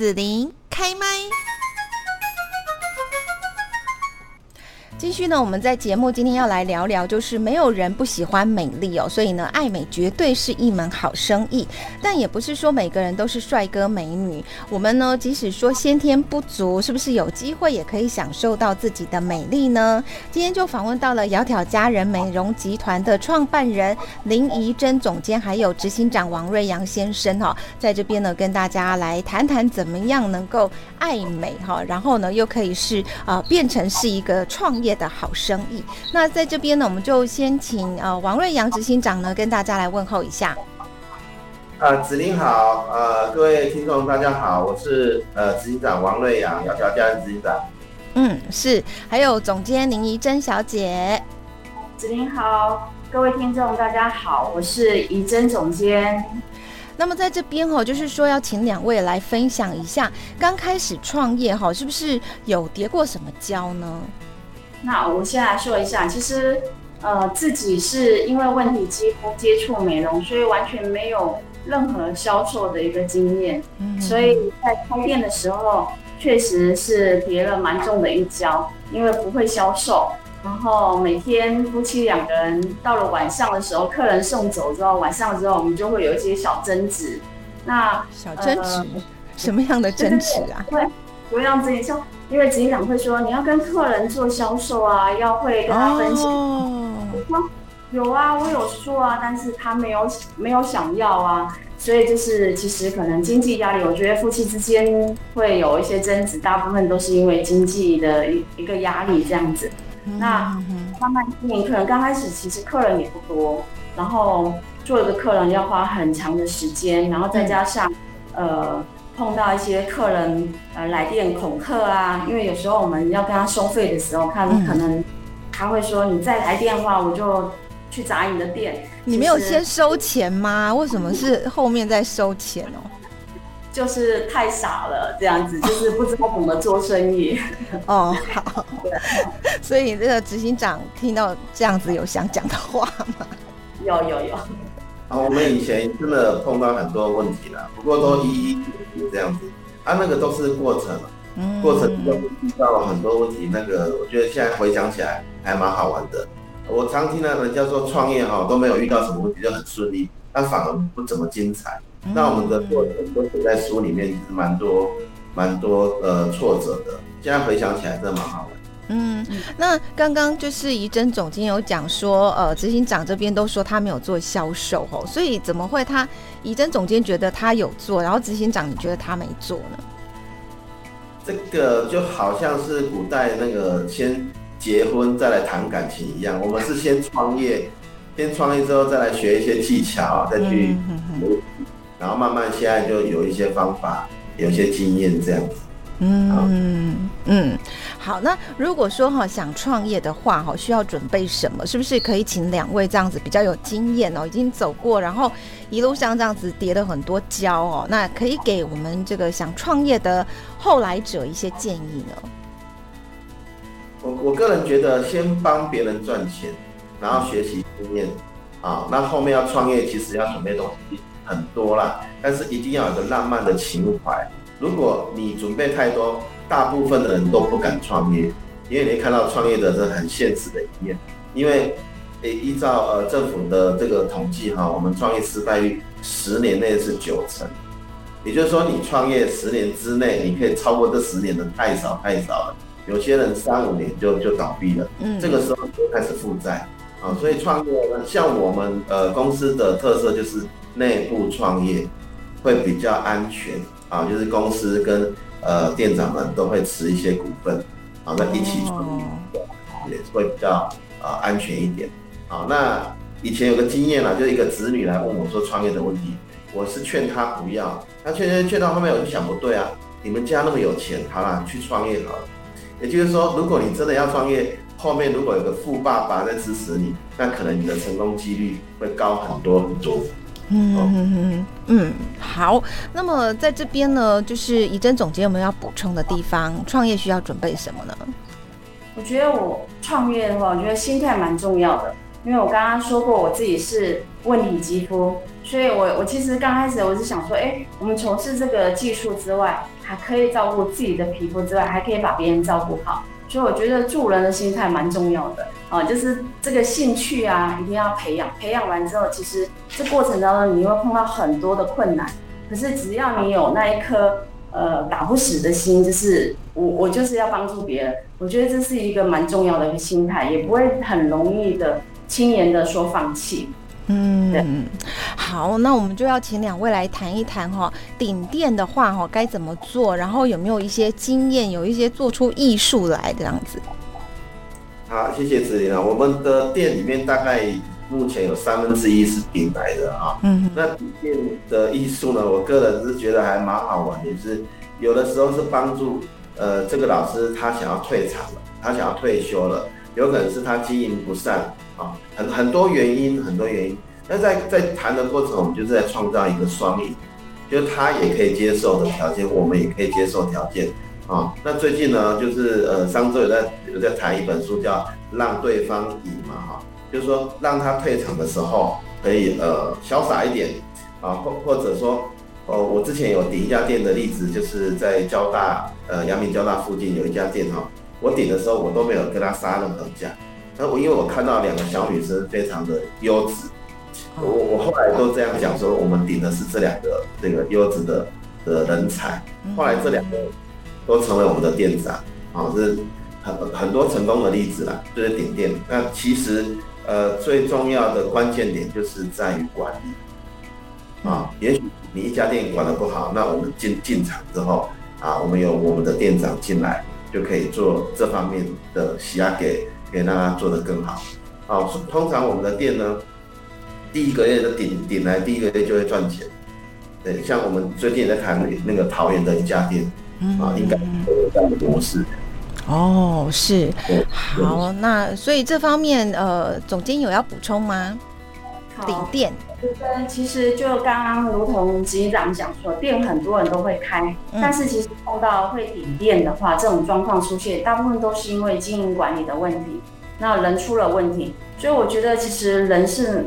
子琳开麦。继续呢，我们在节目今天要来聊聊，就是没有人不喜欢美丽哦，所以呢，爱美绝对是一门好生意。但也不是说每个人都是帅哥美女，我们呢，即使说先天不足，是不是有机会也可以享受到自己的美丽呢？今天就访问到了窈窕佳人美容集团的创办人林怡珍总监，还有执行长王瑞阳先生哈，在这边呢，跟大家来谈谈怎么样能够爱美哈，然后呢，又可以是呃变成是一个创业。的好生意。那在这边呢，我们就先请呃王瑞阳执行长呢跟大家来问候一下。呃，子林好，呃，各位听众大家好，我是呃执行长王瑞阳，窈窕家人执行长。嗯，是，还有总监林怡珍小姐。子林好，各位听众大家好，我是怡珍总监。那么在这边哈，就是说要请两位来分享一下，刚开始创业哈，是不是有叠过什么胶呢？那我先来说一下，其实呃自己是因为问题肌肤接触美容，所以完全没有任何销售的一个经验，所以在开店的时候确实是叠了蛮重的一跤，因为不会销售，然后每天夫妻两个人到了晚上的时候，客人送走之后，晚上之后我们就会有一些小争执，那小争执什么样的争执啊？对，不会让自己像。因为执行长会说你要跟客人做销售啊，要会跟他分析。有啊，我有说啊，但是他没有没有想要啊，所以就是其实可能经济压力，我觉得夫妻之间会有一些争执，大部分都是因为经济的一一个压力这样子。那慢慢经营，可能刚开始其实客人也不多，然后做一个客人要花很长的时间，然后再加上呃。碰到一些客人呃来电恐吓啊，因为有时候我们要跟他收费的时候，看可能他会说你再来电话我就去砸你的店。你没有先收钱吗？为什么是后面再收钱哦？就是太傻了，这样子就是不知道怎么做生意。哦，好。所以这个执行长听到这样子有想讲的话吗？有有有。啊，我们以前真的碰到很多问题了，不过都一一这样子，啊，那个都是过程，过程中遇到了很多问题，那个我觉得现在回想起来还蛮好玩的。我常听到人家说创业哈都没有遇到什么问题就很顺利，但反而不怎么精彩。那我们的过程都写在书里面，其实蛮多蛮多呃挫折的。现在回想起来真的蛮好玩。嗯，那刚刚就是怡珍总监有讲说，呃，执行长这边都说他没有做销售哦，所以怎么会他怡珍总监觉得他有做，然后执行长你觉得他没做呢？这个就好像是古代那个先结婚再来谈感情一样，我们是先创业，先创业之后再来学一些技巧，再去，然后慢慢现在就有一些方法，有些经验这样子。嗯嗯，好，那如果说哈想创业的话哈，需要准备什么？是不是可以请两位这样子比较有经验哦，已经走过，然后一路上这样子叠了很多胶哦，那可以给我们这个想创业的后来者一些建议呢？我我个人觉得，先帮别人赚钱，然后学习经验啊，那后面要创业，其实要准备东西很多啦，但是一定要有个浪漫的情怀。如果你准备太多，大部分的人都不敢创业，因为你看到创业的是很现实的一面。因为，诶，依照呃政府的这个统计哈，我们创业失败率十年内是九成，也就是说你创业十年之内，你可以超过这十年的太少太少了。有些人三五年就就倒闭了，嗯，这个时候就开始负债啊。所以创业呢，像我们呃公司的特色就是内部创业会比较安全。啊，就是公司跟呃店长们都会持一些股份，好，那一起创业也会比较啊安全一点。好，那以前有个经验啦，就一个子女来问我说创业的问题，我是劝他不要，他劝劝劝到后面我就想不对啊，你们家那么有钱，好了，去创业好了。也就是说，如果你真的要创业，后面如果有个富爸爸在支持你，那可能你的成功几率会高很多很多。嗯嗯嗯，好。那么在这边呢，就是怡珍总监有没有要补充的地方？创业需要准备什么呢？我觉得我创业的话，我觉得心态蛮重要的。因为我刚刚说过我自己是问题肌肤，所以我我其实刚开始我是想说，哎，我们从事这个技术之外，还可以照顾自己的皮肤之外，还可以把别人照顾好，所以我觉得助人的心态蛮重要的啊，就是这个兴趣啊，一定要培养，培养完之后，其实这过程当中你会碰到很多的困难，可是只要你有那一颗。呃，打不死的心，就是我，我就是要帮助别人。我觉得这是一个蛮重要的一个心态，也不会很容易的轻言的说放弃。嗯，好，那我们就要请两位来谈一谈哈，顶店的话哈该怎么做，然后有没有一些经验，有一些做出艺术来这样子。好，谢谢子琳啊，我们的店里面大概。目前有三分之一是顶来的啊，嗯，那顶店的艺术呢，我个人是觉得还蛮好玩的，是有的时候是帮助呃这个老师他想要退场了，他想要退休了，有可能是他经营不善啊，很很多原因，很多原因。那在在谈的过程，我们就是在创造一个双赢，就是他也可以接受的条件，我们也可以接受条件啊。那最近呢，就是呃上周有在有在谈一本书，叫让对方赢嘛，哈。就是说，让他退场的时候可以呃潇洒一点啊，或或者说，哦，我之前有顶一家店的例子，就是在交大呃阳明交大附近有一家店哈，我顶的时候我都没有跟他杀任何价，那我因为我看到两个小女生非常的优质，我我后来都这样讲说，我们顶的是这两个这个优质的的人才，后来这两个都成为我们的店长啊，是很很多成功的例子啦，就是顶店，那其实。呃，最重要的关键点就是在于管理啊。也许你一家店管得不好，那我们进进场之后啊，我们有我们的店长进来，就可以做这方面的洗压，给给让他做得更好。好，通常我们的店呢，第一个月的顶顶来，第一个月就会赚钱。对，像我们最近也在谈那个桃园的一家店，啊，应该有这样的模式。哦，是好，那所以这方面呃，总监有要补充吗？顶店，其实就刚刚如同执行长讲说，店很多人都会开，但是其实碰到会顶店的话，这种状况出现，大部分都是因为经营管理的问题，那人出了问题，所以我觉得其实人是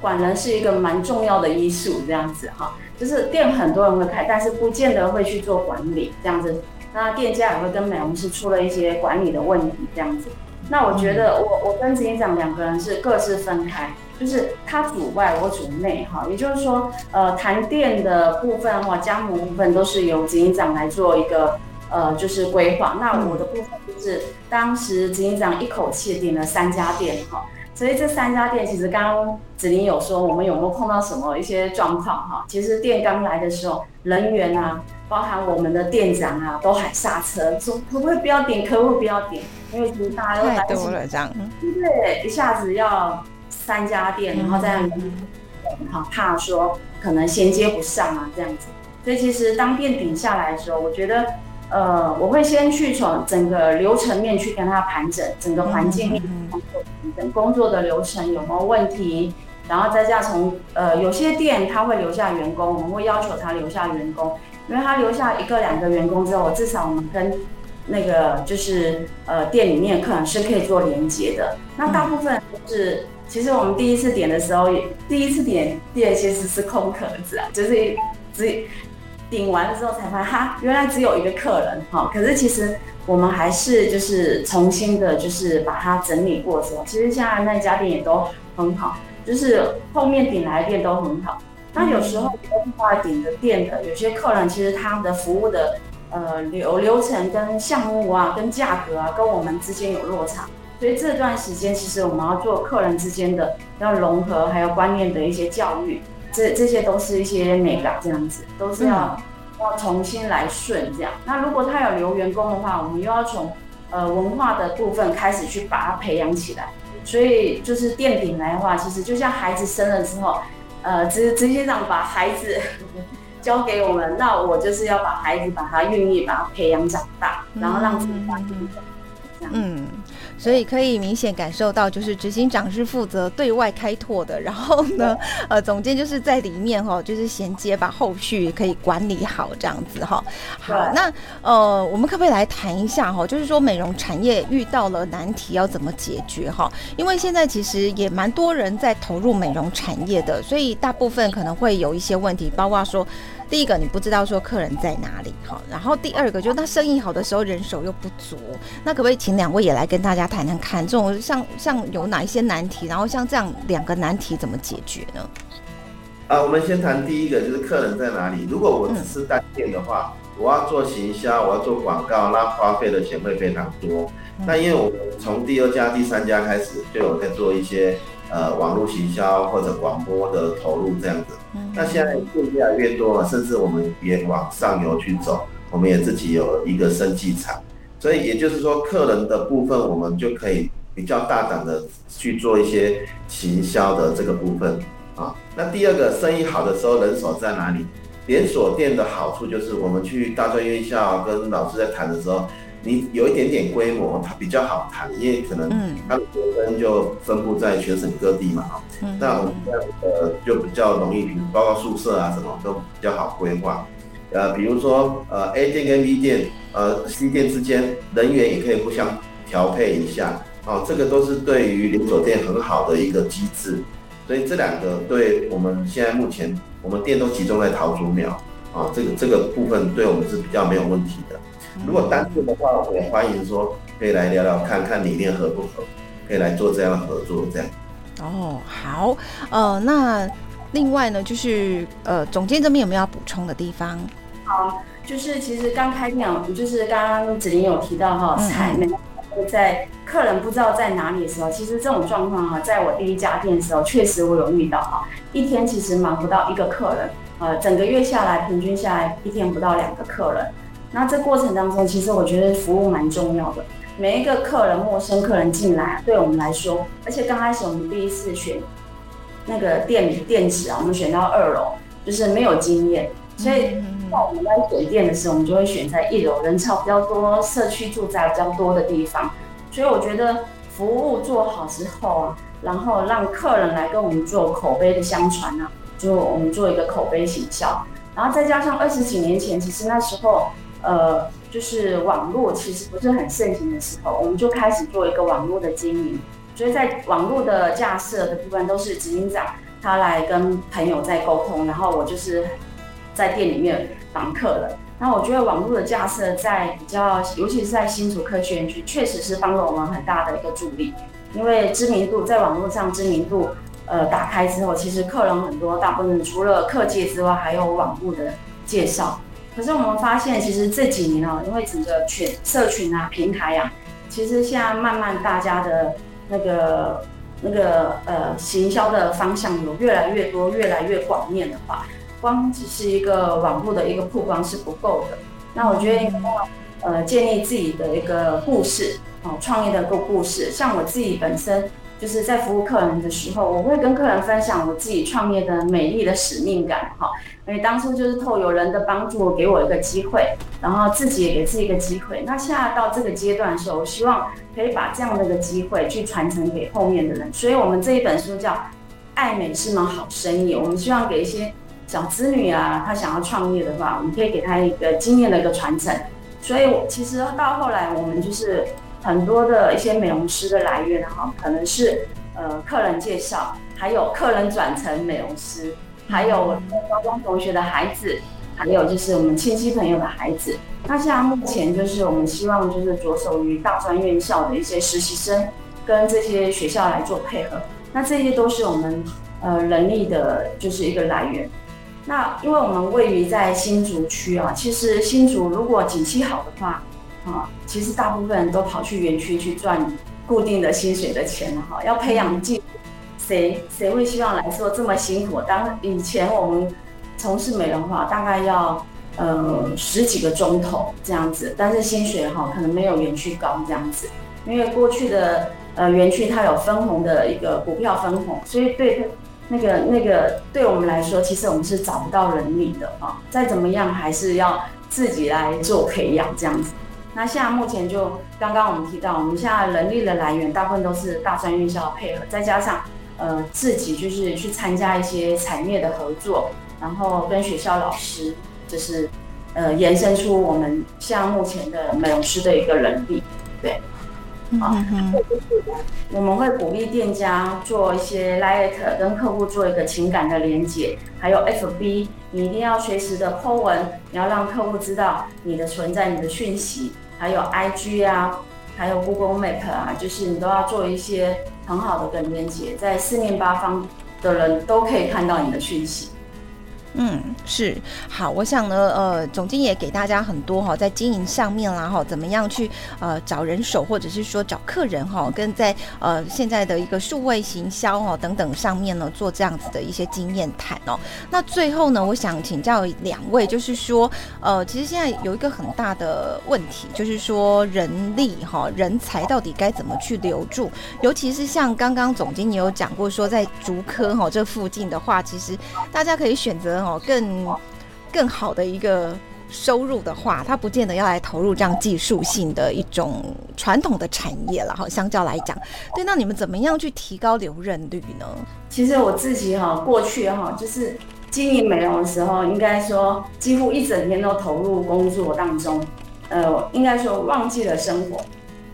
管人是一个蛮重要的因素，这样子哈，就是店很多人会开，但是不见得会去做管理，这样子。那店家也会跟美容师出了一些管理的问题，这样子。那我觉得我我跟执行长两个人是各自分开，就是他主外，我主内，哈。也就是说，呃，谈店的部分的话，加盟部分都是由执行长来做一个呃，就是规划。那我的部分就是当时执行长一口气点了三家店，哈。所以这三家店其实刚刚子林有说，我们有没有碰到什么一些状况，哈？其实店刚来的时候，人员啊。包含我们的店长啊，都喊刹车，说可不可以不要点，可不可以不要点？因为其实大家都太多了，这样对，一下子要三家店，然后再好怕说可能衔接不上啊，这样子。所以其实当店顶下来的时候，我觉得呃，我会先去从整个流程面去跟他盘整，整个环境面等工作的流程有没有问题，然后再加从呃有些店他会留下员工，我们会要求他留下员工。因为他留下一个两个员工之后，至少我们跟那个就是呃店里面客人是可以做连接的。那大部分是，其实我们第一次点的时候，第一次点店其实是空壳子啊，就是只顶完了之后才发现，哈，原来只有一个客人哈。可是其实我们还是就是重新的，就是把它整理过之后，其实现在那家店也都很好，就是后面顶来的店都很好。那有时候电话顶的店的有些客人，其实他的服务的呃流流程跟项目啊，跟价格啊，跟我们之间有落差，所以这段时间其实我们要做客人之间的要融合，还有观念的一些教育，这这些都是一些美感，这样子都是要要重新来顺这样。那如果他有留员工的话，我们又要从呃文化的部分开始去把它培养起来。所以就是店顶来的话，其实就像孩子生了之后。呃，执执行长把孩子交给我们，那我就是要把孩子把他孕育，把他培养长大，然后让自己发展。嗯。所以可以明显感受到，就是执行长是负责对外开拓的，然后呢，呃，总监就是在里面哈，就是衔接，把后续可以管理好这样子哈。好，那呃，我们可不可以来谈一下哈？就是说美容产业遇到了难题要怎么解决哈？因为现在其实也蛮多人在投入美容产业的，所以大部分可能会有一些问题，包括说。第一个，你不知道说客人在哪里哈，然后第二个，就是他生意好的时候人手又不足，那可不可以请两位也来跟大家谈谈看，这种像像有哪一些难题，然后像这样两个难题怎么解决呢？啊，我们先谈第一个，就是客人在哪里。如果我只是单店的话，我要做行销，我要做广告，那花费的钱会非常多。那因为我从第二家、第三家开始就有在做一些。呃，网络行销或者广播的投入这样子，那现在店越来越多了，甚至我们也往上游去走，我们也自己有一个生技厂，所以也就是说，客人的部分我们就可以比较大胆的去做一些行销的这个部分啊。那第二个，生意好的时候人手在哪里？连锁店的好处就是我们去大专院校跟老师在谈的时候。你有一点点规模，它比较好谈，因为可能它的学生就分布在全省各地嘛，哈。那我们这样呃就比较容易，比如包括宿舍啊什么都比较好规划。呃，比如说呃 A 店跟 B 店，呃 C 店之间人员也可以互相调配一下，哦，这个都是对于连锁店很好的一个机制。所以这两个对我们现在目前我们店都集中在桃竹苗，啊，这个这个部分对我们是比较没有问题的。如果单纯的话，我也欢迎说可以来聊聊，看看理念合不合，可以来做这样的合作，这样。哦，好，呃，那另外呢，就是呃，总监这边有没有要补充的地方？好，就是其实刚开店，就是刚刚子琳有提到哈，采美在客人不知道在哪里的时候，其实这种状况哈，在我第一家店的时候，确实我有遇到哈，一天其实忙不到一个客人，呃，整个月下来平均下来一天不到两个客人。那这过程当中，其实我觉得服务蛮重要的。每一个客人、陌生客人进来，对我们来说，而且刚开始我们第一次选那个店店址啊，我们选到二楼，就是没有经验，所以在我们在选店的时候，我们就会选在一楼，人潮比较多、社区住宅比较多的地方。所以我觉得服务做好之后啊，然后让客人来跟我们做口碑的相传啊，就我们做一个口碑形象，然后再加上二十几年前，其实那时候。呃，就是网络其实不是很盛行的时候，我们就开始做一个网络的经营。所以在网络的架设的部分，都是执行长他来跟朋友在沟通，然后我就是在店里面访客人。那我觉得网络的架设在比较，尤其是在新竹科学园区，确实是帮了我们很大的一个助力。因为知名度在网络上知名度，呃，打开之后，其实客人很多，大部分除了客界之外，还有网络的介绍。可是我们发现，其实这几年哦，因为整个群社群啊、平台呀，其实现在慢慢大家的那个那个呃行销的方向有越来越多、越来越广面的话，光只是一个网络的一个曝光是不够的。那我觉得应该呃建立自己的一个故事哦，创业的个故事。像我自己本身就是在服务客人的时候，我会跟客人分享我自己创业的美丽的使命感哈。因为当初就是透有人的帮助，给我一个机会，然后自己也给自己一个机会。那现在到这个阶段的时候，我希望可以把这样的一个机会去传承给后面的人。所以，我们这一本书叫《爱美是门好生意》，我们希望给一些小子女啊，他想要创业的话，我们可以给他一个经验的一个传承。所以，我其实到后来，我们就是很多的一些美容师的来源哈，可能是呃客人介绍，还有客人转成美容师。还有高中同学的孩子，还有就是我们亲戚朋友的孩子。那现在目前就是我们希望就是着手于大专院校的一些实习生，跟这些学校来做配合。那这些都是我们呃人力的，就是一个来源。那因为我们位于在新竹区啊，其实新竹如果景气好的话啊，其实大部分人都跑去园区去赚固定的薪水的钱了哈，要培养技。谁谁会希望来做这么辛苦？当以前我们从事美容话，大概要呃十几个钟头这样子，但是薪水哈可能没有园区高这样子，因为过去的呃园区它有分红的一个股票分红，所以对那个那个对我们来说，其实我们是找不到人力的啊，再怎么样还是要自己来做培养这样子。那现在目前就刚刚我们提到，我们现在人力的来源大部分都是大专院校配合，再加上呃自己就是去参加一些产业的合作，然后跟学校老师就是呃延伸出我们现在目前的美容师的一个能力，对。啊，我们会鼓励店家做一些 light 跟客户做一个情感的连接，还有 FB，你一定要随时的 po 文，你要让客户知道你的存在、你的讯息，还有 IG 啊，还有 Google Map 啊，就是你都要做一些很好的跟连接，在四面八方的人都可以看到你的讯息。嗯，是好，我想呢，呃，总经也给大家很多哈，在经营上面啦哈，怎么样去呃找人手，或者是说找客人哈，跟在呃现在的一个数位行销哈等等上面呢，做这样子的一些经验谈哦。那最后呢，我想请教两位，就是说，呃，其实现在有一个很大的问题，就是说人力哈人才到底该怎么去留住，尤其是像刚刚总经也有讲过，说在竹科哈这附近的话，其实大家可以选择。哦，更更好的一个收入的话，他不见得要来投入这样技术性的一种传统的产业了。哈，相较来讲，对，那你们怎么样去提高留任率呢？其实我自己哈，过去哈，就是经营美容的时候，应该说几乎一整天都投入工作当中，呃，应该说忘记了生活。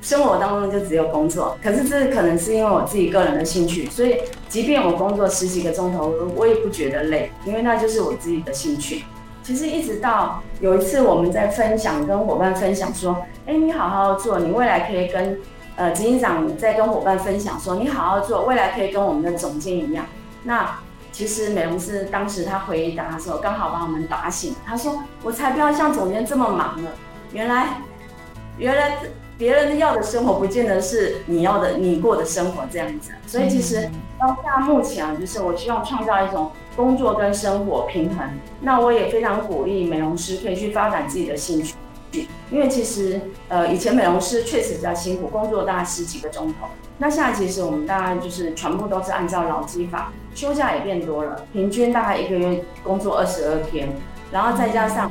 生活当中就只有工作，可是这可能是因为我自己个人的兴趣，所以即便我工作十几个钟头，我也不觉得累，因为那就是我自己的兴趣。其实一直到有一次我们在分享，跟伙伴分享说：“哎，你好好做，你未来可以跟呃执行长在跟伙伴分享说，你好好做，未来可以跟我们的总监一样。”那其实美容师当时他回答的时候，刚好把我们打醒，他说：“我才不要像总监这么忙呢，原来，原来。”别人要的生活不见得是你要的，你过的生活这样子。所以其实到现在目前啊，就是我希望创造一种工作跟生活平衡。那我也非常鼓励美容师可以去发展自己的兴趣，因为其实呃以前美容师确实比较辛苦，工作大概十几个钟头。那现在其实我们大概就是全部都是按照劳基法，休假也变多了，平均大概一个月工作二十二天，然后再加上。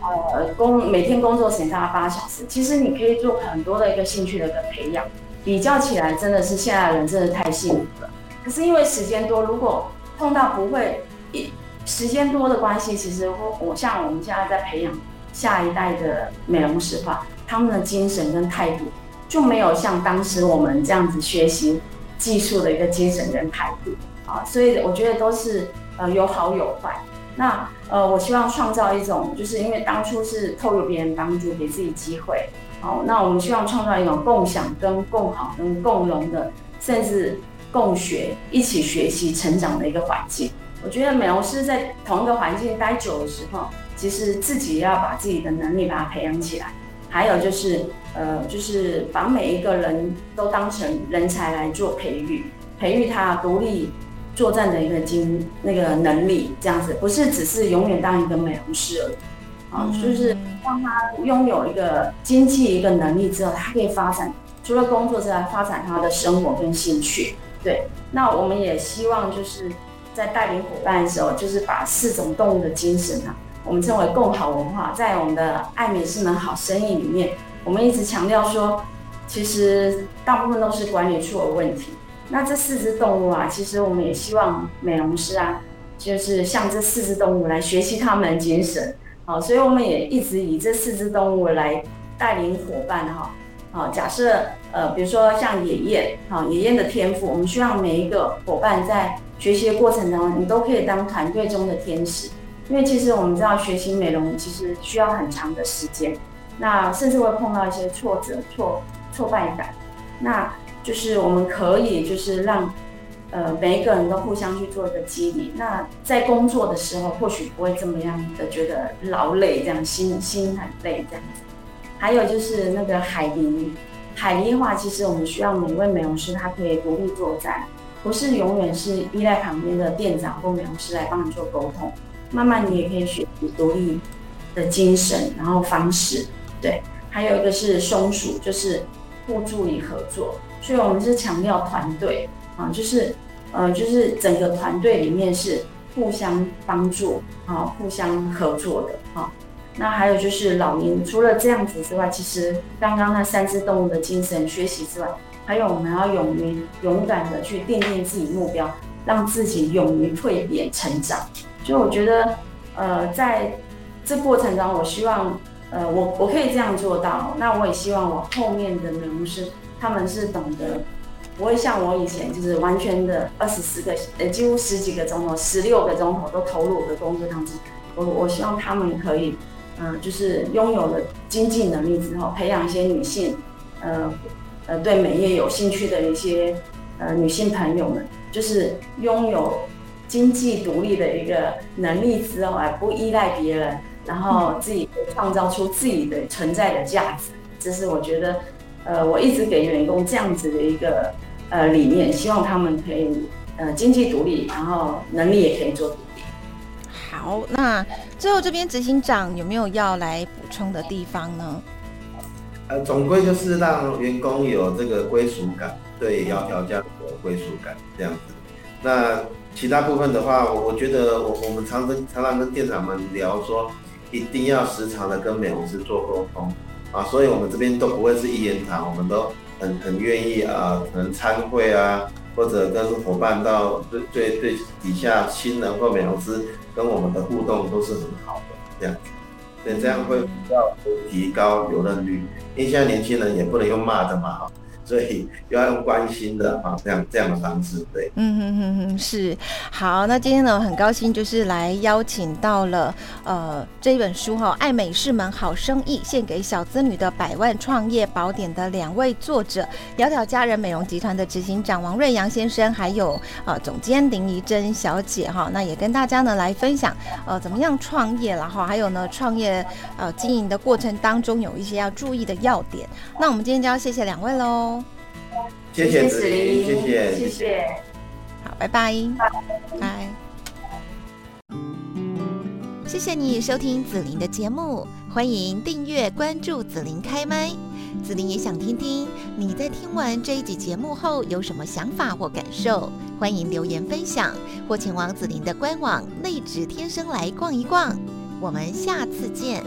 呃，工每天工作时间大概八小时，其实你可以做很多的一个兴趣的一个培养。比较起来，真的是现在人真的太幸福了。可是因为时间多，如果碰到不会一时间多的关系，其实我我像我们现在在培养下一代的美容师话，他们的精神跟态度就没有像当时我们这样子学习技术的一个精神跟态度啊。所以我觉得都是呃有好有坏。那呃，我希望创造一种，就是因为当初是透过别人帮助，给自己机会。好，那我们希望创造一种共享、跟共好、跟共荣的，甚至共学、一起学习、成长的一个环境。我觉得美容师在同一个环境待久的时候，其实自己要把自己的能力把它培养起来。还有就是，呃，就是把每一个人都当成人才来做培育，培育他独立。作战的一个经那个能力，这样子不是只是永远当一个美容师而已，啊，就是让他拥有一个经济一个能力之后，他可以发展除了工作之外，发展他的生活跟兴趣。对，那我们也希望就是在带领伙伴的时候，就是把四种动物的精神啊，我们称为共好文化，在我们的爱美是门好生意里面，我们一直强调说，其实大部分都是管理处的问题。那这四只动物啊，其实我们也希望美容师啊，就是向这四只动物来学习他们的精神，好，所以我们也一直以这四只动物来带领伙伴哈，好，假设呃，比如说像野燕，好，野燕的天赋，我们希望每一个伙伴在学习的过程当中，你都可以当团队中的天使，因为其实我们知道学习美容其实需要很长的时间，那甚至会碰到一些挫折、挫挫败感，那。就是我们可以，就是让，呃，每一个人都互相去做一个激励。那在工作的时候，或许不会这么样的觉得劳累，这样心心很累这样子。还有就是那个海狸，海狸的话，其实我们需要每一位美容师，他可以独立作战，不是永远是依赖旁边的店长或美容师来帮你做沟通。慢慢你也可以学习独立的精神，然后方式。对，还有一个是松鼠，就是互助与合作。所以，我们是强调团队啊，就是，呃，就是整个团队里面是互相帮助啊，互相合作的啊。那还有就是老年，除了这样子之外，其实刚刚那三只动物的精神学习之外，还有我们要勇于勇敢的去奠定自己目标，让自己勇于蜕变成长。所以我觉得，呃，在这过程中，我希望，呃，我我可以这样做到。那我也希望我后面的美容师，他们是懂得，不会像我以前就是完全的二十四个，呃，几乎十几个钟头、十六个钟头都投入我的工作当中。我我希望他们可以。嗯，就是拥有了经济能力之后，培养一些女性，呃，呃，对美业有兴趣的一些呃女性朋友们，就是拥有经济独立的一个能力之后，而不依赖别人，然后自己创造出自己的存在的价值。这是我觉得，呃，我一直给员工这样子的一个呃理念，希望他们可以呃经济独立，然后能力也可以做独立。好，那最后这边执行长有没有要来补充的地方呢？呃，总归就是让员工有这个归属感，对，窈窕这样的归属感这样子。那其他部分的话，我我觉得我我们常常常常跟店长们聊说，一定要时常的跟美容师做沟通啊，所以我们这边都不会是一言堂，我们都很很愿意啊，可能参会啊。或者跟伙伴到最最最底下新人或美容师跟我们的互动都是很好的这样子，所以这样会比较提高留任率，因为现在年轻人也不能用骂的嘛哈。所以要用关心的啊，这样这样的方式，对，嗯哼哼哼，是好。那今天呢，很高兴就是来邀请到了呃这一本书哈，《爱美是门好生意》，献给小资女的百万创业宝典的两位作者，窈窕佳人美容集团的执行长王瑞阳先生，还有呃总监林怡珍小姐哈。那也跟大家呢来分享呃怎么样创业了哈，还有呢创业呃经营的过程当中有一些要注意的要点。那我们今天就要谢谢两位喽。谢谢子林，谢谢，谢谢，好，拜拜，拜拜，谢谢你收听紫琳的节目，欢迎订阅关注紫琳开麦。紫琳也想听听你在听完这一集节目后有什么想法或感受，欢迎留言分享或前往紫琳的官网内职天生来逛一逛。我们下次见。